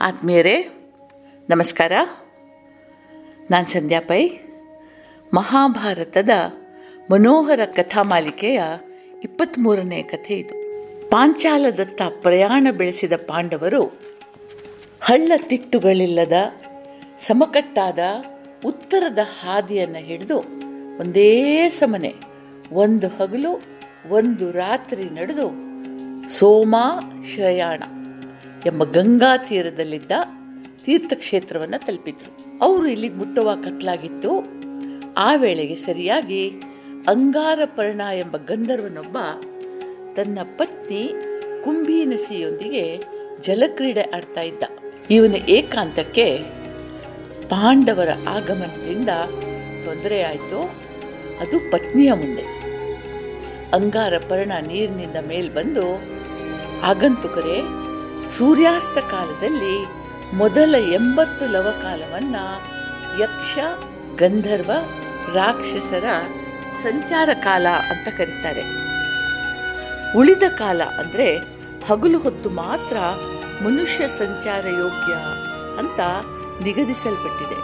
ಆತ್ಮೀಯರೇ, ನಮಸ್ಕಾರ. ನಾನು ಸಂಧ್ಯಾ ಪೈ. ಮಹಾಭಾರತದ ಮನೋಹರ ಕಥಾಮಾಲಿಕೆಯ ಇಪ್ಪತ್ತ್ಮೂರನೇ ಕಥೆ ಇದು. ಪಾಂಚಾಲದತ್ತ ಪ್ರಯಾಣ ಬೆಳೆಸಿದ ಪಾಂಡವರು ಹಳ್ಳ ತಿಟ್ಟುಗಳಿಲ್ಲದ, ಸಮಕಟ್ಟಾದ ಉತ್ತರದ ಹಾದಿಯನ್ನು ಹಿಡಿದು ಒಂದೇ ಸಮನೆ ಒಂದು ಹಗಲು, ಒಂದು ರಾತ್ರಿ ನಡೆದು ಸೋಮ ಶ್ರಯಾಣ ಎಂಬ ಗಂಗಾ ತೀರದಲ್ಲಿದ್ದ ತೀರ್ಥಕ್ಷೇತ್ರವನ್ನು ತಲುಪಿದ್ರು. ಅವರು ಇಲ್ಲಿಗೆ ಮುಟ್ಟುವ ಕತ್ಲಾಗಿತ್ತು. ಆ ವೇಳೆಗೆ ಸರಿಯಾಗಿ ಅಂಗಾರಪರ್ಣ ಎಂಬ ಗಂಧರ್ವನೊಬ್ಬ ತನ್ನ ಪತ್ನಿ ಕುಂಭೀನಸಿಯೊಂದಿಗೆ ಜಲಕ್ರೀಡೆ ಆಡ್ತಾ ಇದ್ದ. ಇವನ ಏಕಾಂತಕ್ಕೆ ಪಾಂಡವರ ಆಗಮನದಿಂದ ತೊಂದರೆ ಆಯಿತು. ಅದು ಪತ್ನಿಯ ಮುಂದೆ. ಅಂಗಾರಪರ್ಣ ನೀರಿನಿಂದ ಮೇಲ್ ಬಂದು, ಆಗಂತುಕರೇ ಸೂರ್ಯಾಸ್ತ ಕಾಲದಲ್ಲಿ ಮೊದಲ ಎಂಬತ್ತು ಲವಕಾಲವನ್ನ ಯಕ್ಷ, ಗಂಧರ್ವ, ರಾಕ್ಷಸರ ಸಂಚಾರ ಕಾಲ ಅಂತ ಕರೀತಾರೆ. ಉಳಿದ ಕಾಲ ಅಂದ್ರೆ ಹಗಲು ಹೊತ್ತು ಮಾತ್ರ ಮನುಷ್ಯ ಸಂಚಾರ ಯೋಗ್ಯ ಅಂತ ನಿಗದಿಸಲ್ಪಟ್ಟಿದೆ.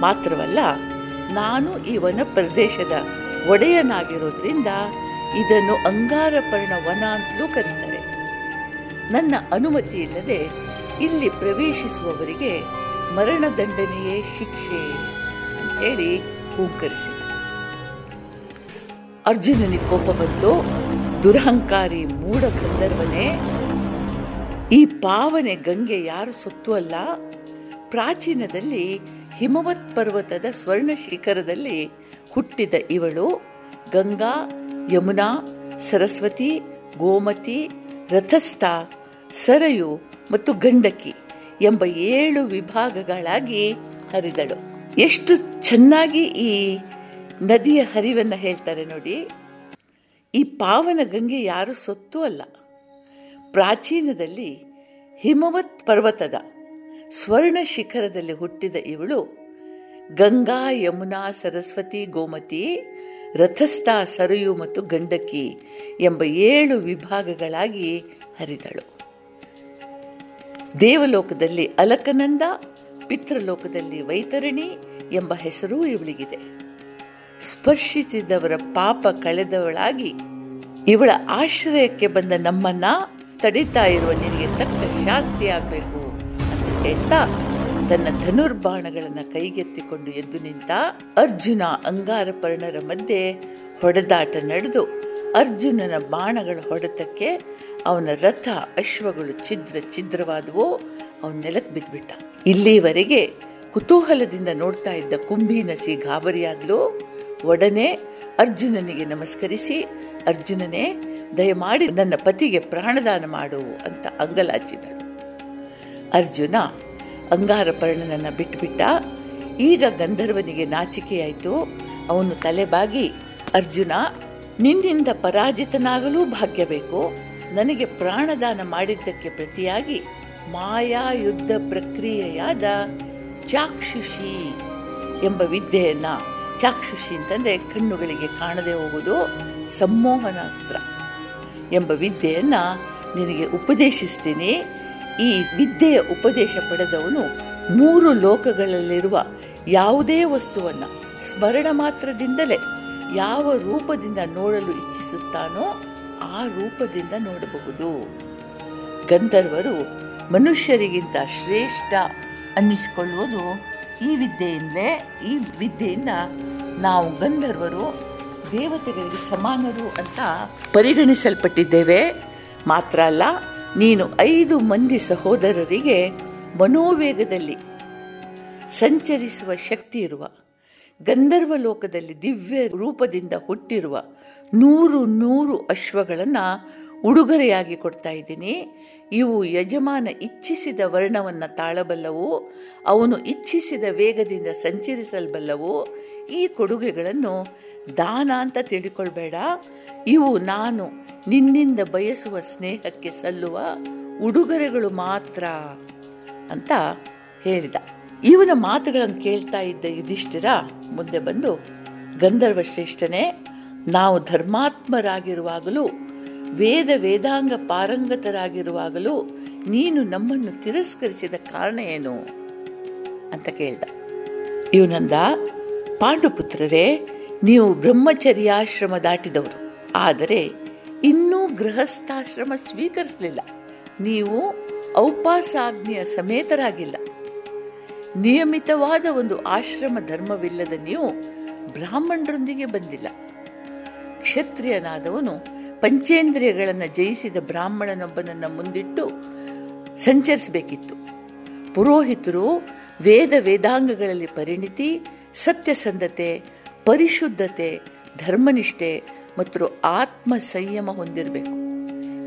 ಮಾತ್ರವಲ್ಲ, ನಾನು ಈ ವನ ಪ್ರದೇಶದ ಒಡೆಯನಾಗಿರೋದ್ರಿಂದ ಇದನ್ನು ಅಂಗಾರಪರ್ಣ ವನ ಅಂತಲೂ ಕರೀತಾರೆ. ನನ್ನ ಅನುಮತಿ ಇಲ್ಲದೆ ಇಲ್ಲಿ ಪ್ರವೇಶಿಸುವವರಿಗೆ ಮರಣದಂಡನೆಯೇ ಶಿಕ್ಷೆ ಅಂತ ಹೇಳಿ ಹೂಂಕರಿಸಿದ ಅರ್ಜುನನಿಗೆ ಕೋಪ ಬಂತು ದುರಹಂಕಾರಿ ಮೂಢ ಗಂಧರ್ವನೇ ಈ ಪಾವನೆ ಗಂಗೆ ಯಾರು ಸೊತ್ತು ಅಲ್ಲ? ಪ್ರಾಚೀನದಲ್ಲಿ ಹಿಮವತ್ ಪರ್ವತದ ಸ್ವರ್ಣ ಶಿಖರದಲ್ಲಿ ಹುಟ್ಟಿದ ಇವಳು ಗಂಗಾ, ಯಮುನಾ, ಸರಸ್ವತಿ, ಗೋಮತಿ ರಥಸ್ಥ, ಸರಯು ಮತ್ತು ಗಂಡಕಿ ಎಂಬ ಏಳು ವಿಭಾಗಗಳಾಗಿ ಹರಿದಳು. ಎಷ್ಟು ಚೆನ್ನಾಗಿ ಈ ನದಿಯ ಹರಿವನ್ನು ಹೇಳ್ತಾರೆ ನೋಡಿ. ಈ ಪಾವನ ಗಂಗೆ ಯಾರು ಸೊತ್ತು ಅಲ್ಲ. ಪ್ರಾಚೀನದಲ್ಲಿ ಹಿಮವತ್ ಪರ್ವತದ ಸ್ವರ್ಣ ಶಿಖರದಲ್ಲಿ ಹುಟ್ಟಿದ ಇವಳು ಗಂಗಾ, ಯಮುನಾ, ಸರಸ್ವತಿ, ಗೋಮತಿ ರಥಸ್ಥ ಸರಯು ಮತ್ತು ಗಂಡಕಿ ಎಂಬ ಏಳು ವಿಭಾಗಗಳಾಗಿ ಹರಿದಳು. ದೇವಲೋಕದಲ್ಲಿ ಅಲಕನಂದ, ಪಿತೃಲೋಕದಲ್ಲಿ ವೈತರಣಿ ಎಂಬ ಹೆಸರೂ ಇವಳಿಗಿದೆ. ಸ್ಪರ್ಶಿಸಿದವರ ಪಾಪ ಕಳೆದವಳಾಗಿ ಇವಳ ಆಶ್ರಯಕ್ಕೆ ಬಂದ ನಮ್ಮನ್ನ ತಡಿತಾ ಇರುವ ನಿನಗೆ ತಕ್ಕ ಶಾಸ್ತಿ ಆಗಬೇಕು ಅಂತ ಹೇಳ್ತಾ ತನ್ನ ಧನುರ್ಬಾಣಗಳನ್ನು ಕೈಗೆತ್ತಿಕೊಂಡು ಎದ್ದು ನಿಂತ ಅರ್ಜುನ ಅಂಗಾರಪರ್ಣರ ಮಧ್ಯೆ ಹೊಡೆದಾಟ ನಡೆದು ಅರ್ಜುನನ ಬಾಣಗಳ ಹೊಡೆತಕ್ಕೆ ಅವನ ರಥ ಅಶ್ವಗಳು ಛಿದ್ರ ಛಿದ್ರವಾದವು, ಅವನ ನೆಲಕ್ಕೆ ಬಿದ್ಬಿಟ್ಟ. ಇಲ್ಲಿವರೆಗೆ ಕುತೂಹಲದಿಂದ ನೋಡ್ತಾ ಇದ್ದ ಕುಂಭಿನಸಿ ಗಾಬರಿಯಾದ್ಲು. ಒಡನೆ ಅರ್ಜುನನಿಗೆ ನಮಸ್ಕರಿಸಿ, ಅರ್ಜುನನೇ, ದಯಮಾಡಿ ನನ್ನ ಪತಿಗೆ ಪ್ರಾಣದಾನ ಮಾಡು ಅಂತ ಅಂಗಲಾಚಿದಳು. ಅರ್ಜುನ ಅಂಗಾರಪರ್ಣನನ್ನ ಬಿಟ್ಟುಬಿಟ್ಟ ಈಗ ಗಂಧರ್ವನಿಗೆ ನಾಚಿಕೆಯಾಯಿತು. ಅವನು ತಲೆಬಾಗಿ, ಅರ್ಜುನ, ನಿನ್ನಿಂದ ಪರಾಜಿತನಾಗಲೂ ಭಾಗ್ಯ ಬೇಕು. ನನಗೆ ಪ್ರಾಣದಾನ ಮಾಡಿದ್ದಕ್ಕೆ ಪ್ರತಿಯಾಗಿ ಮಾಯಾ ಯುದ್ಧ ಪ್ರಕ್ರಿಯೆಯಾದ ಚಾಕ್ಷುಷಿ ಎಂಬ ವಿದ್ಯೆಯನ್ನ, ಚಾಕ್ಷುಷಿ ಅಂತಂದ್ರೆ ಕಣ್ಣುಗಳಿಗೆ ಕಾಣದೆ ಹೋಗುವುದು ಸಂಮೋಹನಾಸ್ತ್ರ ಎಂಬ ವಿದ್ಯೆಯನ್ನ ನಿನಗೆ ಉಪದೇಶಿಸ್ತೀನಿ. ಈ ವಿದ್ಯೆಯ ಉಪದೇಶ ಪಡೆದವನು ಮೂರು ಲೋಕಗಳಲ್ಲಿರುವ ಯಾವುದೇ ವಸ್ತುವನ್ನ ಸ್ಮರಣ ಮಾತ್ರದಿಂದಲೇ ಯಾವ ರೂಪದಿಂದ ನೋಡಲು ಇಚ್ಛಿಸುತ್ತಾನೋ ಆ ರೂಪದಿಂದ ನೋಡಬಹುದು. ಗಂಧರ್ವರು ಮನುಷ್ಯರಿಗಿಂತ ಶ್ರೇಷ್ಠ ಅನ್ನಿಸಿಕೊಳ್ಳುವುದು ಈ ವಿದ್ಯೆಯಿಂದಲೇ. ಈ ವಿದ್ಯೆಯಿಂದ ನಾವು ಗಂಧರ್ವರು ದೇವತೆಗಳಿಗೆ ಸಮಾನರು ಅಂತ ಪರಿಗಣಿಸಲ್ಪಟ್ಟಿದ್ದೇವೆ. ಮಾತ್ರ ಅಲ್ಲ ನೀನು ಐದು ಮಂದಿ ಸಹೋದರರಿಗೆ ಮನೋವೇಗದಲ್ಲಿ ಸಂಚರಿಸುವ ಶಕ್ತಿ ಇರುವ, ಗಂಧರ್ವ ಲೋಕದಲ್ಲಿ ದಿವ್ಯ ರೂಪದಿಂದ ಹುಟ್ಟಿರುವ ನೂರು ನೂರು ಅಶ್ವಗಳನ್ನು ಉಡುಗೊರೆಯಾಗಿ ಕೊಡ್ತಾ ಇದ್ದೀನಿ. ಇವು ಯಜಮಾನ ಇಚ್ಛಿಸಿದ ವರ್ಣವನ್ನು ತಾಳಬಲ್ಲವು, ಅವನು ಇಚ್ಛಿಸಿದ ವೇಗದಿಂದ ಸಂಚರಿಸಲ್ಬಲ್ಲವು. ಈ ಕೊಡುಗೆಗಳನ್ನು ದಾನ ಅಂತ ತಿಳ್ಕೊಳ್ಬೇಡ. ಇವು ನಾನು ನಿನ್ನಿಂದ ಬಯಸುವ ಸ್ನೇಹಕ್ಕೆ ಸಲ್ಲುವ ಉಡುಗೊರೆಗಳು ಮಾತ್ರ ಅಂತ ಹೇಳಿದ. ಇವನ ಮಾತುಗಳನ್ನು ಕೇಳ್ತಾ ಇದ್ದ ಯುಧಿಷ್ಠಿರ ಮುಂದೆ ಬಂದು, ಗಂಧರ್ವ ಶ್ರೇಷ್ಠನೇ, ನಾವು ಧರ್ಮಾತ್ಮರಾಗಿರುವಾಗಲೂ, ವೇದ ವೇದಾಂಗ ಪಾರಂಗತರಾಗಿರುವಾಗಲೂ ನೀನು ನಮ್ಮನ್ನು ತಿರಸ್ಕರಿಸಿದ ಕಾರಣ ಏನು? ಅಂತ ಕೇಳ್ದ. ಇವನಂದ, ಪಾಂಡುಪುತ್ರರೇ ನೀವು ಬ್ರಹ್ಮಚರ್ಯಾಶ್ರಮ ದಾಟಿದವರು. ಆದರೆ ಇನ್ನೂ ಗೃಹಸ್ಥಾಶ್ರಮ ಸ್ವೀಕರಿಸಲಿಲ್ಲ. ನೀವು ಔಪಾಸಾಗ್ನಿಯ ಸಮೇತರಾಗಿಲ್ಲ. ನಿಯಮಿತವಾದ ಒಂದು ಆಶ್ರಮ ಧರ್ಮವಿಲ್ಲದ ನೀವು ಬ್ರಾಹ್ಮಣರೊಂದಿಗೆ ಬಂದಿಲ್ಲ. ಕ್ಷತ್ರಿಯನಾದವನು ಪಂಚೇಂದ್ರಿಯಗಳನ್ನು ಜಯಿಸಿದ ಬ್ರಾಹ್ಮಣನೊಬ್ಬನನ್ನು ಮುಂದಿಟ್ಟು ಸಂಚರಿಸಬೇಕಿತ್ತು. ಪುರೋಹಿತರು ವೇದ ವೇದಾಂಗಗಳಲ್ಲಿ ಪರಿಣಿತಿ, ಸತ್ಯಸಂಧತೆ ಪರಿಶುದ್ಧತೆ, ಧರ್ಮನಿಷ್ಠೆ ಮತ್ತು ಆತ್ಮ ಸಂಯಮ ಹೊಂದಿರಬೇಕು.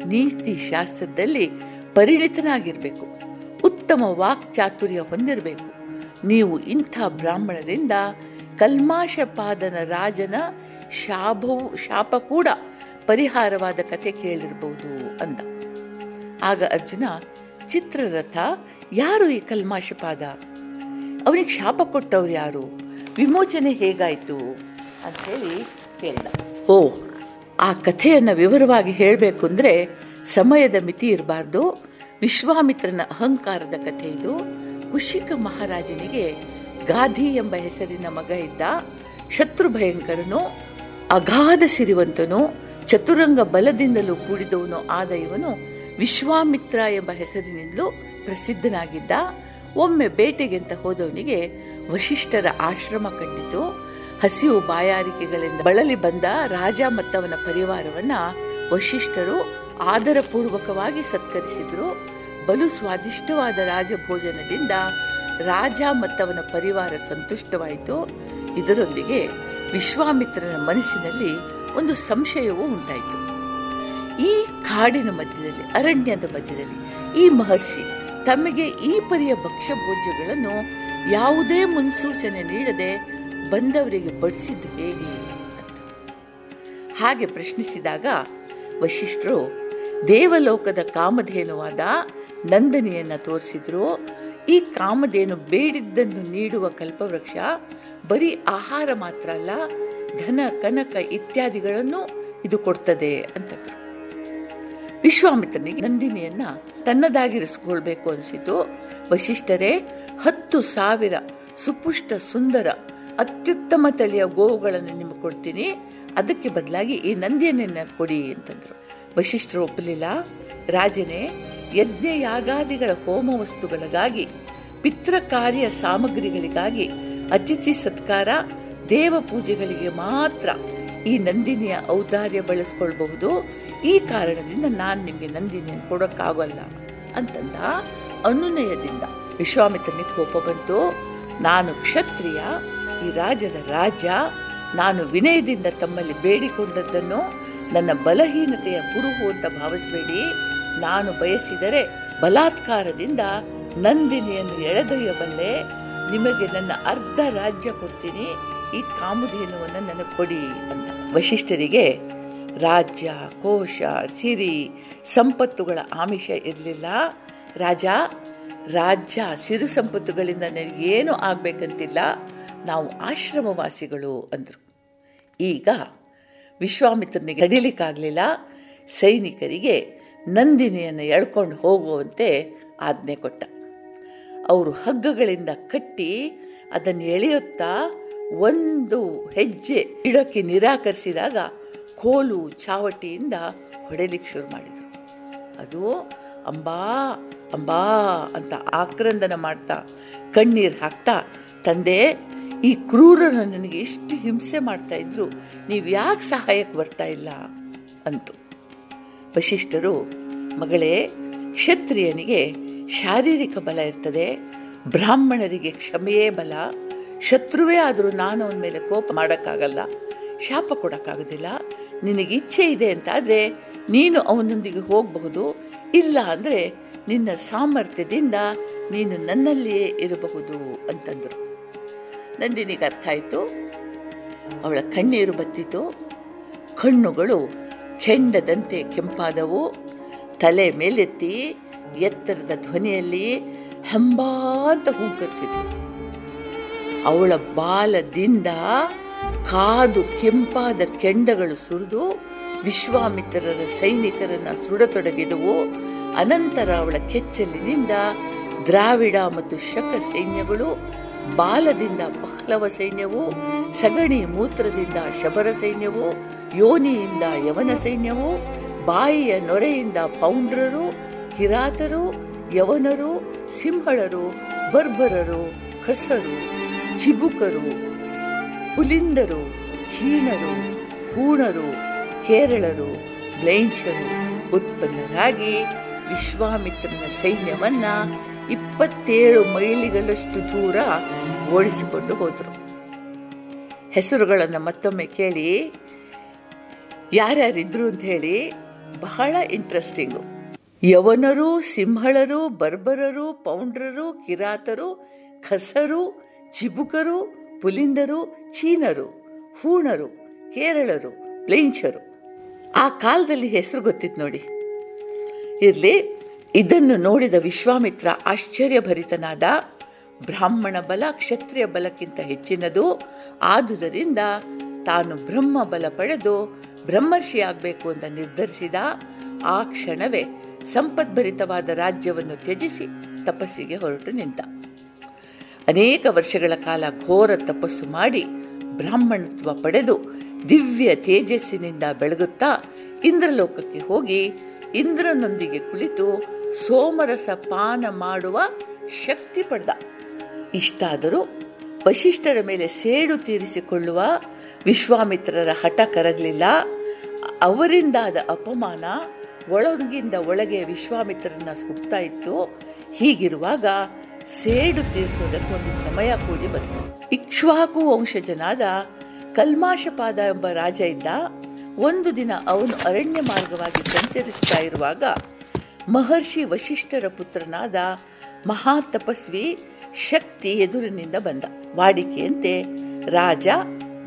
ನೀತಿ ಶಾಸ್ತ್ರದಲ್ಲಿ ಪರಿಣಿತನಾಗಿರಬೇಕು. ಉತ್ತಮ ವಾಕ್ಚಾತುರ್ಯ ಹೊಂದಿರಬೇಕು. ನೀವು ಇಂಥ ಬ್ರಾಹ್ಮಣರಿಂದ ಕಲ್ಮಾಶಪಾದನ ರಾಜನ ಶಾಪವು, ಶಾಪ ಕೂಡ ಪರಿಹಾರವಾದ ಕತೆ ಕೇಳಿರಬಹುದು ಅಂದ. ಆಗ ಅರ್ಜುನ, ಚಿತ್ರರಥ, ಯಾರು ಈ ಕಲ್ಮಾಶಪಾದ? ಅವನಿಗೆ ಶಾಪ ಕೊಟ್ಟವ್ರು ಯಾರು? ವಿಮೋಚನೆ ಹೇಗಾಯ್ತು ಅಂತ ಹೇಳಿ ಕೇಳಿದ. ಓ, ಆ ಕಥೆಯನ್ನು ವಿವರವಾಗಿ ಹೇಳಬೇಕು ಅಂದರೆ ಸಮಯದ ಮಿತಿ ಇರಬಾರ್ದು. ವಿಶ್ವಾಮಿತ್ರನ ಅಹಂಕಾರದ ಕಥೆ ಇದು. ಕುಶಿಕ ಮಹಾರಾಜನಿಗೆ ಗಾಧಿ ಎಂಬ ಹೆಸರಿನ ಮಗ ಇದ್ದ ಶತ್ರು ಭಯಂಕರನು ಅಗಾಧ ಸಿರಿವಂತನು, ಚತುರಂಗ ಬಲದಿಂದಲೂ ಕೂಡಿದವನು ಆದ ಇವನು ವಿಶ್ವಾಮಿತ್ರ ಎಂಬ ಹೆಸರಿನಿಂದಲೂ ಪ್ರಸಿದ್ಧನಾಗಿದ್ದ. ಒಮ್ಮೆ ಬೇಟೆಗೆಂತ ಹೋದವನಿಗೆ ವಶಿಷ್ಠರ ಆಶ್ರಮ ಕಂಡಿತು. ಹಸಿವು ಬಾಯಾರಿಕೆಗಳಿಂದ ಬಳಲಿ ಬಂದ ರಾಜ ಮತ್ತವನ ಪರಿವಾರವನ್ನ ವಶಿಷ್ಠರು ಆದರಪೂರ್ವಕವಾಗಿ ಸತ್ಕರಿಸಿದ್ರು. ಬಲು ಸ್ವಾದಿಷ್ಟವಾದ ರಾಜಭೋಜನದಿಂದ ರಾಜ ಮತ್ತವನ ಪರಿವಾರ ಸಂತುಷ್ಟವಾಯಿತು. ಇದರೊಂದಿಗೆ ವಿಶ್ವಾಮಿತ್ರನ ಮನಸ್ಸಿನಲ್ಲಿ ಒಂದು ಸಂಶಯವೂ ಉಂಟಾಯಿತು. ಈ ಕಾಡಿನ ಮಧ್ಯದಲ್ಲಿ, ಅರಣ್ಯದ ಮಧ್ಯದಲ್ಲಿ ಈ ಮಹರ್ಷಿ ತಮಗೆ ಈ ಪರಿಯ ಭಕ್ಷ್ಯ ಭೋಜ್ಯಗಳನ್ನು ಯಾವುದೇ ಮುನ್ಸೂಚನೆ ನೀಡದೆ ಬಂದವರಿಗೆ ಬಡಿಸಿದ್ದು ಹೇಗೆ ಅಂತ. ಹಾಗೆ ಪ್ರಶ್ನಿಸಿದಾಗ ವಶಿಷ್ಠರು ದೇವಲೋಕದ ಕಾಮಧೇನುವಾದ ನಂದನಿಯನ್ನ ತೋರಿಸಿದ್ರು. ಈ ಕಾಮಧೇನು ಬೇಡಿದ್ದನ್ನು ನೀಡುವ ಕಲ್ಪವೃಕ್ಷ ಬರೀ ಆಹಾರ ಮಾತ್ರ ಅಲ್ಲ, ಧನ, ಕನಕ ಇತ್ಯಾದಿಗಳನ್ನು ಇದು ಕೊಡ್ತದೆ ಅಂತಂದ್ರು. ವಿಶ್ವಾಮಿತ್ರನಿಗೆ ನಂದಿನಿಯನ್ನ ತನ್ನದಾಗಿರಿಸಿಕೊಳ್ಬೇಕು ಅನಿಸಿತು. ವಶಿಷ್ಠರೇ ಹತ್ತು ಸಾವಿರ ಸುಪುಷ್ಟ ಸುಂದರ ಅತ್ಯುತ್ತಮ ತಳಿಯ ಗೋವುಗಳನ್ನು ನಿಮಗೆ ಕೊಡ್ತೀನಿ. ಅದಕ್ಕೆ ಬದಲಾಗಿ ಈ ನಂದಿಯನ್ನ ಕೊಡಿ ಅಂತಂದ್ರು. ವಶಿಷ್ಠರು ಒಪ್ಪಲಿಲ್ಲ. ರಾಜನೇ ಯಜ್ಞ ಯಾಗಾದಿಗಳ ಹೋಮ ವಸ್ತುಗಳಿಗಾಗಿ ಪಿತೃ ಕಾರ್ಯ ಸಾಮಗ್ರಿಗಳಿಗಾಗಿ ಅತಿಥಿ ಸತ್ಕಾರ, ದೇವ ಪೂಜೆಗಳಿಗೆ ಮಾತ್ರ ಈ ನಂದಿನಿಯ ಔದಾರ್ಯ ಬಳಸ್ಕೊಳ್ಬಹುದು. ಈ ಕಾರಣದಿಂದ ನಾನು ನಿಮಗೆ ನಂದಿನಿಯನ್ನು ಕೊಡೋಕ್ಕಾಗಲ್ಲ ಅಂತಂದ ಅನುನಯದಿಂದ. ವಿಶ್ವಾಮಿತ್ರನಿಗೆ ಕೋಪ ಬಂತು. ನಾನು ಕ್ಷತ್ರಿಯ, ಈ ರಾಜದ ರಾಜ, ನಾನು ವಿನಯದಿಂದ ತಮ್ಮಲ್ಲಿ ಬೇಡಿಕೊಂಡದ್ದನ್ನು, ನನ್ನ ಬಲಹೀನತೆಯ ಕುರುಹು ಅಂತ ಭಾವಿಸಬೇಡಿ. ನಾನು ಬಯಸಿದರೆ ಬಲಾತ್ಕಾರದಿಂದ ನಂದಿನಿಯನ್ನು ಎಳೆದೊಯ್ಯಬಲ್ಲೆ. ನಿಮಗೆ ನನ್ನ ಅರ್ಧ ರಾಜ್ಯ ಕೊಡ್ತೀನಿ. ಈ ಕಾಮಧೇನುವನ್ನು ನನಗೆ ಕೊಡಿ ಅಂತ. ವಶಿಷ್ಠರಿಗೆ ರಾಜ್ಯ, ಕೋಶ, ಸಿರಿ, ಸಂಪತ್ತುಗಳ ಆಮಿಷ ಇರಲಿಲ್ಲ. ರಾಜ ರಾಜ್ಯ ಸಿರು ಸಂಪತ್ತುಗಳಿಂದ ನನಗೇನು ಆಗಬೇಕಂತಿಲ್ಲ, ನಾವು ಆಶ್ರಮವಾಸಿಗಳು ಅಂದರು. ಈಗ ವಿಶ್ವಾಮಿತ್ರನಿಗೆ ತಡಿಲಿಕ್ಕಾಗಲಿಲ್ಲ, ಸೈನಿಕರಿಗೆ ನಂದಿನಿಯನ್ನು ಎಳ್ಕೊಂಡು ಹೋಗುವಂತೆ ಆಜ್ಞೆ ಕೊಟ್ಟ. ಅವರು ಹಗ್ಗಗಳಿಂದ ಕಟ್ಟಿ ಅದನ್ನು ಎಳೆಯುತ್ತಾ ಒಂದು ಹೆಜ್ಜೆ ಇಡಕ್ಕೆ ನಿರಾಕರಿಸಿದಾಗ ಕೋಲು ಚಾವಟಿಯಿಂದ ಹೊಡೆಲಿಕ್ಕೆ ಶುರು ಮಾಡಿದರು. ಅದು ಅಂಬಾ ಅಂಬಾ ಅಂತ ಆಕ್ರಂದನ ಮಾಡ್ತಾ, ಕಣ್ಣೀರು ಹಾಕ್ತಾ, ತಂದೆ, ಈ ಕ್ರೂರರು ನನಗೆ ಎಷ್ಟು ಹಿಂಸೆ ಮಾಡ್ತಾ ಇದ್ರು, ನೀವು ಯಾಕೆ ಸಹಾಯಕ್ಕೆ ಬರ್ತಾ ಇಲ್ಲ? ಅಂತು. ವಶಿಷ್ಠರು, ಮಗಳೇ, ಕ್ಷತ್ರಿಯನಿಗೆ ಶಾರೀರಿಕ ಬಲ ಇರ್ತದೆ, ಬ್ರಾಹ್ಮಣರಿಗೆ ಕ್ಷಮೆಯೇ ಬಲ, ಶತ್ರುವೇ ಆದರೂ ನಾನು ಅವನ ಮೇಲೆ ಕೋಪ ಮಾಡೋಕ್ಕಾಗಲ್ಲ, ಶಾಪ ಕೊಡೋಕ್ಕಾಗೋದಿಲ್ಲ, ನಿನಗೆ ಇಚ್ಛೆ ಇದೆ ಅಂತಾದರೆ ನೀನು ಅವನೊಂದಿಗೆ ಹೋಗಬಹುದು, ಇಲ್ಲ ಅಂದರೆ ನಿನ್ನ ಸಾಮರ್ಥ್ಯದಿಂದ ನೀನು ನನ್ನಲ್ಲಿಯೇ ಇರಬಹುದು ಅಂತಂದರು. ನಂದಿನಿಗೆ ಅರ್ಥ ಆಯಿತು. ಅವಳ ಕಣ್ಣೀರು ಬತ್ತಿತು. ಕಣ್ಣುಗಳು ಕೆಂಡದಂತೆ ಕೆಂಪಾದವು. ತಲೆ ಮೇಲೆತ್ತಿ ಎತ್ತರದ ಧ್ವನಿಯಲ್ಲಿ ಹೆಂಬಾಂತ ಹೂಂಕರಿಸಿತು. ಅವಳ ಬಾಲದಿಂದ ಕಾದು ಕೆಂಪಾದ ಕೆಂಡಗಳು ಸುರಿದು ವಿಶ್ವಾಮಿತ್ರರ ಸೈನಿಕರನ್ನ ಸುಡತೊಡಗಿದವು. ಅನಂತರ ಅವಳ ಕೆಚ್ಚಲಿನಿಂದ ದ್ರಾವಿಡ ಮತ್ತು ಶಕ ಸೈನ್ಯಗಳು, ಬಾಲದಿಂದ ಪಹ್ಲವ ಸೈನ್ಯವು, ಸಗಣಿ ಮೂತ್ರದಿಂದ ಶಬರ ಸೈನ್ಯವು, ಯೋನಿಯಿಂದ ಯವನ ಸೈನ್ಯವು, ಬಾಯಿಯ ನೊರೆಯಿಂದ ಪೌಂಡ್ರರು, ಕಿರಾತರು, ಯವನರು, ಸಿಂಹಳರು, ಬರ್ಬರರು, ಖಸರು, ಚಿಬುಕರು ಪುಲಿಂದರು ಚೀಣರು, ಹೂಣರು, ಕೇರಳರು, ಬ್ಲೈಂಚರು ಉತ್ಪನ್ನರಾಗಿ ವಿಶ್ವಾಮಿತ್ರನ ಸೈನ್ಯವನ್ನ ಇಪ್ಪತ್ತೇಳು ಮೈಲಿಗಳಷ್ಟು ದೂರ ಓಡಿಸಿಕೊಂಡು ಹೋದರು. ಹೆಸರುಗಳನ್ನು ಮತ್ತೊಮ್ಮೆ ಕೇಳಿ. ಯಾರ್ಯಾರಿದ್ರು ಅಂತ ಹೇಳಿ ಬಹಳ ಇಂಟ್ರೆಸ್ಟಿಂಗು ಯವನರು, ಸಿಂಹಳರು, ಬರ್ಬರರು, ಪೌಂಡ್ರರು, ಕಿರಾತರು, ಖಸರು, ಚಿಬುಕರು, ಪುಲಿಂದರು, ಚೀನರು, ಹೂಣರು, ಕೇರಳರು, ಪ್ಲೇಂಚರು. ಆ ಕಾಲದಲ್ಲಿ ಹೆಸರು ಗೊತ್ತಿತ್ತು ನೋಡಿ. ಇರಲಿ. ಇದನ್ನು ನೋಡಿದ ವಿಶ್ವಾಮಿತ್ರ ಆಶ್ಚರ್ಯಭರಿತನಾದ, ಬ್ರಾಹ್ಮಣ ಬಲ ಕ್ಷತ್ರಿಯ ಬಲಕ್ಕಿಂತ ಹೆಚ್ಚಿನದು, ಆದುದರಿಂದ ತಾನು ಬ್ರಹ್ಮ ಬಲ ಪಡೆದು ಬ್ರಹ್ಮರ್ಷಿಯಾಗಬೇಕು ಅಂತ ನಿರ್ಧರಿಸಿದ, ಆ ಕ್ಷಣವೇ ಸಂಪದ್ಭರಿತವಾದ ರಾಜ್ಯವನ್ನು ತ್ಯಜಿಸಿ ತಪಸ್ಸಿಗೆ ಹೊರಟು ನಿಂತ. ಅನೇಕ ವರ್ಷಗಳ ಕಾಲ ಘೋರ ತಪಸ್ಸು ಮಾಡಿ ಬ್ರಾಹ್ಮಣತ್ವ ಪಡೆದು ದಿವ್ಯ ತೇಜಸ್ಸಿನಿಂದ ಬೆಳಗುತ್ತಾ ಇಂದ್ರಲೋಕಕ್ಕೆ ಹೋಗಿ ಇಂದ್ರನೊಂದಿಗೆ ಕುಳಿತು ಸೋಮರಸ ಪಾನ ಮಾಡುವ ಶಕ್ತಿ ಪಡೆದ. ಇಷ್ಟಾದರೂ ವಶಿಷ್ಠರ ಮೇಲೆ ಸೇಡು ತೀರಿಸಿಕೊಳ್ಳುವ ವಿಶ್ವಾಮಿತ್ರರ ಹಠ ಕರಗಲಿಲ್ಲ. ಅವರಿಂದಾದ ಅಪಮಾನ ಒಳಗಿಂದ ಒಳಗೆ ವಿಶ್ವಾಮಿತ್ರರನ್ನ ಸುಡ್ತಾ ಇತ್ತು. ಹೀಗಿರುವಾಗ ಸೇಡು ತೀರಿಸೋದಕ್ಕೆ ಒಂದು ಸಮಯ ಕೂಡಿ ಬಂತು. ಇಕ್ಷ್ವಾಕು ವಂಶಜನಾದ ಕಲ್ಮಾಶಪಾದ ಎಂಬ ರಾಜ ಇದ್ದ. ಒಂದು ದಿನ ಅವನು ಅರಣ್ಯ ಮಾರ್ಗವಾಗಿ ಸಂಚರಿಸ್ತಾ ಇರುವಾಗ ಮಹರ್ಷಿ ವಶಿಷ್ಠರ ಪುತ್ರನಾದ ಮಹಾ ತಪಸ್ವಿ ಶಕ್ತಿ ಎದುರಿನಿಂದ ಬಂದ. ವಾಡಿಕೆಯಂತೆ ರಾಜ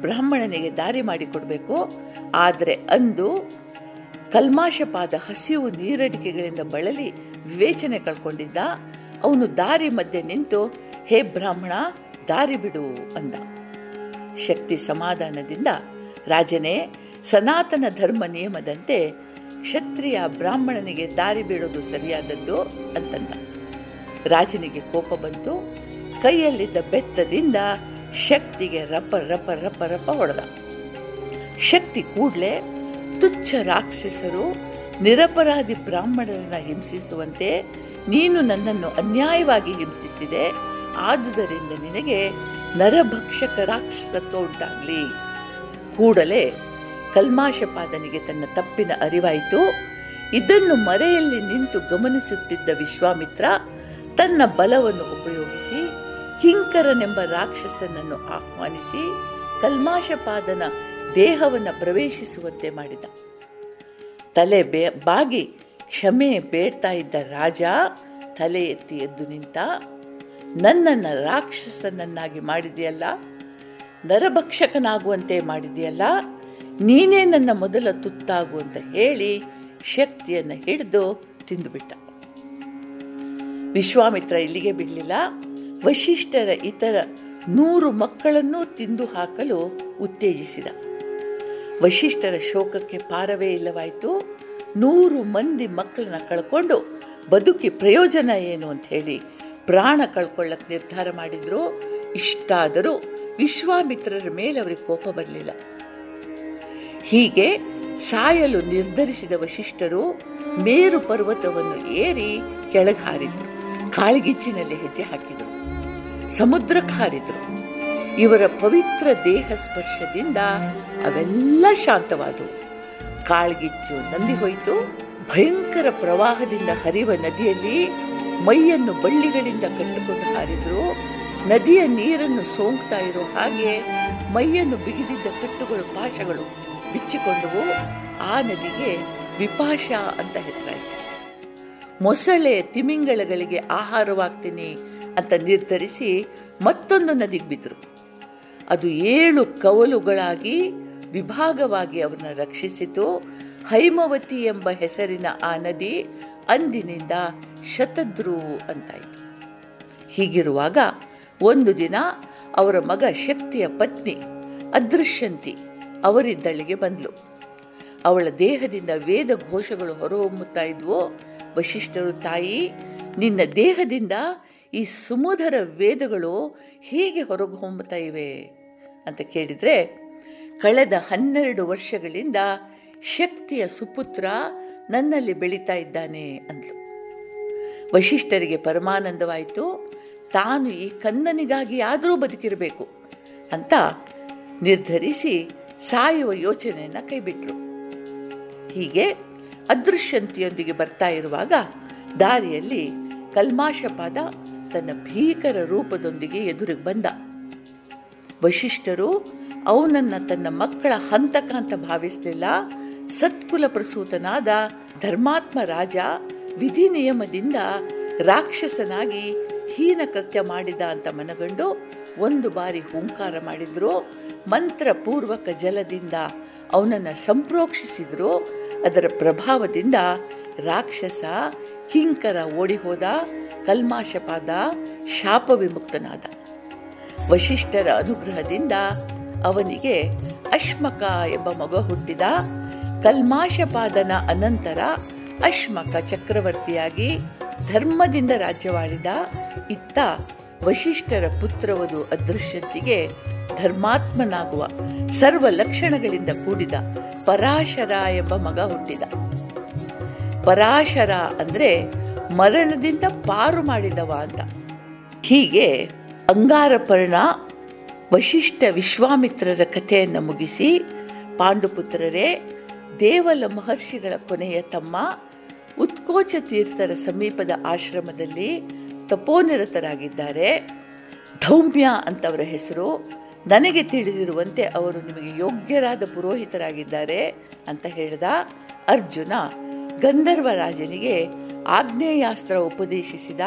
ಬ್ರಾಹ್ಮಣನಿಗೆ ದಾರಿ ಮಾಡಿಕೊಡಬೇಕು. ಆದರೆ ಅಂದು ಕಲ್ಮಾಶಪಾದ ಹಸಿವು ನೀರಡಿಕೆಗಳಿಂದ ಬಳಲಿ ವಿವೇಚನೆ ಕಳ್ಕೊಂಡಿದ್ದ. ಅವನು ದಾರಿ ಮಧ್ಯೆ ನಿಂತು, ಹೇ ಬ್ರಾಹ್ಮಣ, ದಾರಿ ಬಿಡು ಅಂದ. ಶಕ್ತಿ ಸಮಾಧಾನದಿಂದ ರಾಜನೇ ಸನಾತನ ಧರ್ಮ ನಿಯಮದಂತೆ ಕ್ಷತ್ರಿಯ ಬ್ರಾಹ್ಮಣನಿಗೆ ದಾರಿ ಬೀಳೋದು ಸರಿಯಾದದ್ದು ಅಂತಂದ. ರಾಜನಿಗೆ ಕೋಪ ಬಂತು. ಕೈಯಲ್ಲಿದ್ದ ಬೆತ್ತದಿಂದ ಶಕ್ತಿಗೆ ರಪ ರಪ ರಪ ರಪ ಹೊಡೆದ. ಶಕ್ತಿ ಕೂಡಲೇ ತುಚ್ಛ ರಾಕ್ಷಸರು ನಿರಪರಾಧಿ ಬ್ರಾಹ್ಮಣರನ್ನ ಹಿಂಸಿಸುವಂತೆ ನೀನು ನನ್ನನ್ನು ಅನ್ಯಾಯವಾಗಿ ಹಿಂಸಿಸಿದೆ. ಆದುದರಿಂದ ನಿನಗೆ ನರಭಕ್ಷಕ ರಾಕ್ಷಸತ್ವ ಉಂಟಾಗಲಿ. ಕೂಡಲೇ ಕಲ್ಮಾಶಪಾದನಿಗೆ ತನ್ನ ತಪ್ಪಿನ ಅರಿವಾಯಿತು. ಇದನ್ನು ಮರೆಯಲ್ಲಿ ನಿಂತು ಗಮನಿಸುತ್ತಿದ್ದ ವಿಶ್ವಾಮಿತ್ರ ತನ್ನ ಬಲವನ್ನು ಉಪಯೋಗಿಸಿ ಕಿಂಕರನೆಂಬ ರಾಕ್ಷಸನನ್ನು ಆಹ್ವಾನಿಸಿ ಕಲ್ಮಾಶಪಾದನ ದೇಹವನ್ನು ಪ್ರವೇಶಿಸುವಂತೆ ಮಾಡಿದ. ತಲೆ ಬೇ, ಬಾಗಿ ಕ್ಷಮೆ ಬೇಡ್ತಾ ಇದ್ದ ರಾಜ ತಲೆ ಎತ್ತಿ ಎದ್ದು ನಿಂತ, ನನ್ನನ್ನು ರಾಕ್ಷಸನನ್ನಾಗಿ ಮಾಡಿದೆಯಲ್ಲ ನರಭಕ್ಷಕನಾಗುವಂತೆ ಮಾಡಿದೆಯಲ್ಲ ನೀನೇ ನನ್ನ ಮೊದಲ ತುತ್ತಾಗು ಅಂತ ಹೇಳಿ ಶಕ್ತಿಯನ್ನು ಹಿಡಿದು ತಿಂದುಬಿಟ್ಟ. ವಿಶ್ವಾಮಿತ್ರ ಇಲ್ಲಿಗೆ ಬಿಡಲಿಲ್ಲ. ವಶಿಷ್ಠರ ಇತರ ನೂರು ಮಕ್ಕಳನ್ನೂ ತಿಂದು ಹಾಕಲು ಉತ್ತೇಜಿಸಿದ. ವಶಿಷ್ಠರ ಶೋಕಕ್ಕೆ ಪಾರವೇ ಇಲ್ಲವಾಯಿತು. ನೂರು ಮಂದಿ ಮಕ್ಕಳನ್ನ ಕಳ್ಕೊಂಡು ಬದುಕಿ ಪ್ರಯೋಜನ ಏನು ಅಂತ ಹೇಳಿ ಪ್ರಾಣ ಕಳ್ಕೊಳ್ಳಕ್ಕೆ ನಿರ್ಧಾರ ಮಾಡಿದ್ರು. ಇಷ್ಟಾದರೂ ವಿಶ್ವಾಮಿತ್ರರ ಮೇಲೆ ಅವರಿಗೆ ಕೋಪ ಬರಲಿಲ್ಲ. ಹೀಗೆ ಸಾಯಲು ನಿರ್ಧರಿಸಿದ ವಶಿಷ್ಠರು ಮೇರು ಪರ್ವತವನ್ನು ಏರಿ ಕೆಳಗೆ ಹಾರಿದ್ರು. ಕಾಳ್ಗಿಚ್ಚಿನಲ್ಲಿ ಹೆಜ್ಜೆ ಹಾಕಿದರು. ಸಮುದ್ರಕ್ಕೆ ಹಾರಿದ್ರು ಇವರ ಪವಿತ್ರ ದೇಹ ಸ್ಪರ್ಶದಿಂದ ಅವೆಲ್ಲ ಶಾಂತವಾದವು. ಕಾಳ್ಗಿಚ್ಚು ನಂದಿ ಹೋಯಿತು. ಭಯಂಕರ ಪ್ರವಾಹದಿಂದ ಹರಿಯುವ ನದಿಯಲ್ಲಿ ಮೈಯನ್ನು ಬಳ್ಳಿಗಳಿಂದ ಕಟ್ಟಿಕೊಂಡು ಹಾರಿದ್ರು. ನದಿಯ ನೀರನ್ನು ಸೋಂಕ್ತಾ ಇರೋ ಹಾಗೆ ಮೈಯನ್ನು ಬಿಗಿದಿದ್ದ ಕಟ್ಟುಗಳು ಪಾಶಗಳು. ಬಿಚ್ಚಿಕೊಂಡವು. ಆ ನದಿಗೆ ವಿಪಾಶ ಅಂತ ಹೆಸರಾಯಿತು. ಮೊಸಳೆ ತಿಮಿಂಗಳಗಳಿಗೆ ಆಹಾರವಾಗ್ತೀನಿ ಅಂತ ನಿರ್ಧರಿಸಿ ಮತ್ತೊಂದು ನದಿಗೆ ಬಿದ್ದರು ಅದು ಏಳು ಕವಲುಗಳಾಗಿ ವಿಭಾಗವಾಗಿ ಅವರನ್ನ ರಕ್ಷಿಸಿತು. ಹೈಮವತಿ ಎಂಬ ಹೆಸರಿನ ಆ ನದಿ ಅಂದಿನಿಂದ ಶತದ್ರು ಅಂತಾಯಿತು. ಹೀಗಿರುವಾಗ ಒಂದು ದಿನ ಅವರ ಮಗ ಶಕ್ತಿಯ ಪತ್ನಿ ಅದೃಶ್ಯಂತಿ ಅವರಿದ್ದಳಿಗೆ ಬಂದ್ಲು. ಅವಳ ದೇಹದಿಂದ ವೇದ ಘೋಷಗಳು ಹೊರಹೊಮ್ಮುತ್ತಾ ಇದ್ವು, ವಶಿಷ್ಠರು ತಾಯಿ, ನಿನ್ನ ದೇಹದಿಂದ ಈ ಸುಮಧುರ ವೇದಗಳು ಹೇಗೆ ಹೊರಗೆ ಹೊಮ್ಮುತ್ತಾ ಇವೆ? ಅಂತ ಕೇಳಿದರೆ, ಕಳೆದ ಹನ್ನೆರಡು ವರ್ಷಗಳಿಂದ ಶಕ್ತಿಯ ಸುಪುತ್ರ ನನ್ನಲ್ಲಿ ಬೆಳೀತಾ ಇದ್ದಾನೆ ಅಂದ್ಲು. ವಶಿಷ್ಠರಿಗೆ ಪರಮಾನಂದವಾಯಿತು, ತಾನು ಈ ಕನ್ನನಿಗಾಗಿ ಆದರೂ ಬದುಕಿರಬೇಕು ಅಂತ ನಿರ್ಧರಿಸಿ ಸಾಯುವ ಯೋಚನೆಯನ್ನು ಕೈಬಿಟ್ರು. ಹೀಗೆ ಅದೃಶ್ಯಂತಿಯೊಂದಿಗೆ ಬರ್ತಾ ಇರುವಾಗ ದಾರಿಯಲ್ಲಿ ಕಲ್ಮಾಶಪಾದ ತನ್ನ ಭೀಕರ ರೂಪದೊಂದಿಗೆ ಎದುರಿಗೆ ಬಂದ. ವಶಿಷ್ಠರು, ಅವನನ್ನ ತನ್ನ ಮಕ್ಕಳ ಹಂತಕ ಅಂತ ಭಾವಿಸಲಿಲ್ಲ. ಸತ್ಕುಲ ಪ್ರಸೂತನಾದ ಧರ್ಮಾತ್ಮ ರಾಜ ವಿಧಿ ನಿಯಮದಿಂದ ರಾಕ್ಷಸನಾಗಿ ಹೀನ ಕೃತ್ಯ ಮಾಡಿದ ಅಂತ ಮನಗಂಡು ಒಂದು ಬಾರಿ ಹೂಂಕಾರ ಮಾಡಿದ್ರು. ಮಂತ್ರಪೂರ್ವಕ ಜಲದಿಂದ ಅವನನ್ನು ಸಂಪ್ರೋಕ್ಷಿಸಿದ್ರು. ಅದರ ಪ್ರಭಾವದಿಂದ ರಾಕ್ಷಸ ಕಿಂಕರ ಓಡಿಹೋದ, ಕಲ್ಮಾಶಪಾದ ಶಾಪ ವಿಮುಕ್ತನಾದ ವಶಿಷ್ಠರ ಅನುಗ್ರಹದಿಂದ ಅವನಿಗೆ ಅಶ್ಮಕ ಎಂಬ ಮಗ ಹುಟ್ಟಿದ. ಕಲ್ಮಾಶಪಾದನ ಅನಂತರ ಅಶ್ಮಕ ಚಕ್ರವರ್ತಿಯಾಗಿ ಧರ್ಮದಿಂದ ರಾಜ್ಯವಾಳಿದ ಇತ್ತ ವಶಿಷ್ಠರ ಪುತ್ರವದು ಅದೃಶ್ಯತಿಗೆ ಧರ್ಮಾತ್ಮನಾಗುವ ಸರ್ವ ಲಕ್ಷಣಗಳಿಂದ ಕೂಡಿದ ಪರಾಶರ ಎಂಬ ಮಗ ಹುಟ್ಟಿದ. ಪರಾಶರ ಅಂದ್ರೆ ಮರಣದಿಂದ ಪಾರು ಮಾಡಿದವ ಅಂತ. ಹೀಗೆ ಅಂಗಾರಪರ್ಣ ವಶಿಷ್ಠ ವಿಶ್ವಾಮಿತ್ರರ ಕಥೆಯನ್ನು ಮುಗಿಸಿ ಪಾಂಡುಪುತ್ರರೇ, ದೇವಲ ಮಹರ್ಷಿಗಳ ಕೊನೆಯ ತಮ್ಮ ಉತ್ಕೋಚ ತೀರ್ಥರ ಸಮೀಪದ ಆಶ್ರಮದಲ್ಲಿ ತಪೋನಿರತರಾಗಿದ್ದಾರೆ. ಧೌಮ್ಯ ಅಂತವರ ಹೆಸರು. ನನಗೆ ತಿಳಿದಿರುವಂತೆ ಅವರು ನಿಮಗೆ ಯೋಗ್ಯರಾದ ಪುರೋಹಿತರಾಗಿದ್ದಾರೆ ಅಂತ ಹೇಳಿದ ಅರ್ಜುನ. ಗಂಧರ್ವ ರಾಜನಿಗೆ ಆಗ್ನೇಯಾಸ್ತ್ರ ಉಪದೇಶಿಸಿದ.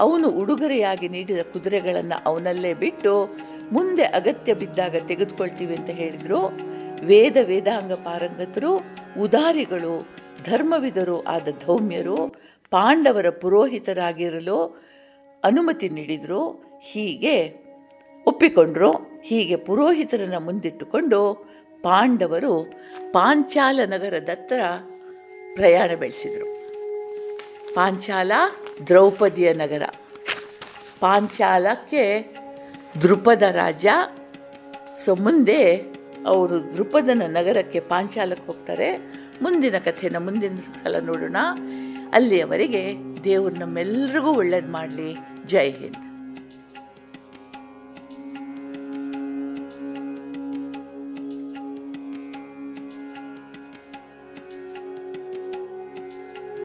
ಅವನು ಉಡುಗೊರೆಯಾಗಿ ನೀಡಿದ ಕುದುರೆಗಳನ್ನು ಅವನಲ್ಲೇ ಬಿಟ್ಟು ಮುಂದೆ ಅಗತ್ಯ ಬಿದ್ದಾಗ ತೆಗೆದುಕೊಳ್ತೀವಿ ಅಂತ ಹೇಳಿದರು. ವೇದ ವೇದಾಂಗ ಪಾರಂಗತರು, ಉದಾರಿಗಳು, ಧರ್ಮವಿದರು ಆದ ಧೌಮ್ಯರು, ಪಾಂಡವರ ಪುರೋಹಿತರಾಗಿರಲು ಅನುಮತಿ ನೀಡಿದರು, ಹೀಗೆ ಒಪ್ಪಿಕೊಂಡ್ರು, ಹೀಗೆ ಪುರೋಹಿತರನ್ನು ಮುಂದಿಟ್ಟುಕೊಂಡು ಪಾಂಡವರು ಪಾಂಚಾಲ ನಗರದತ್ತ ಪ್ರಯಾಣ ಬೆಳೆಸಿದರು. ಪಾಂಚಾಲ ದ್ರೌಪದಿಯ ನಗರ. ಪಾಂಚಾಲಕ್ಕೆ ದೃಪದ ರಾಜ. ಸೊ, ಮುಂದೆ ಅವರು ದೃಪದನ ನಗರಕ್ಕೆ ಪಾಂಚಾಲಕ್ಕೆ ಹೋಗ್ತಾರೆ. ಮುಂದಿನ ಕಥೆನ ಮುಂದಿನ ಸಲ ನೋಡೋಣ. ಅಲ್ಲಿಯವರೆಗೆ ದೇವರು ನಮ್ಮೆಲ್ಲರಿಗೂ ಒಳ್ಳೇದು ಮಾಡಲಿ. जय हिंद।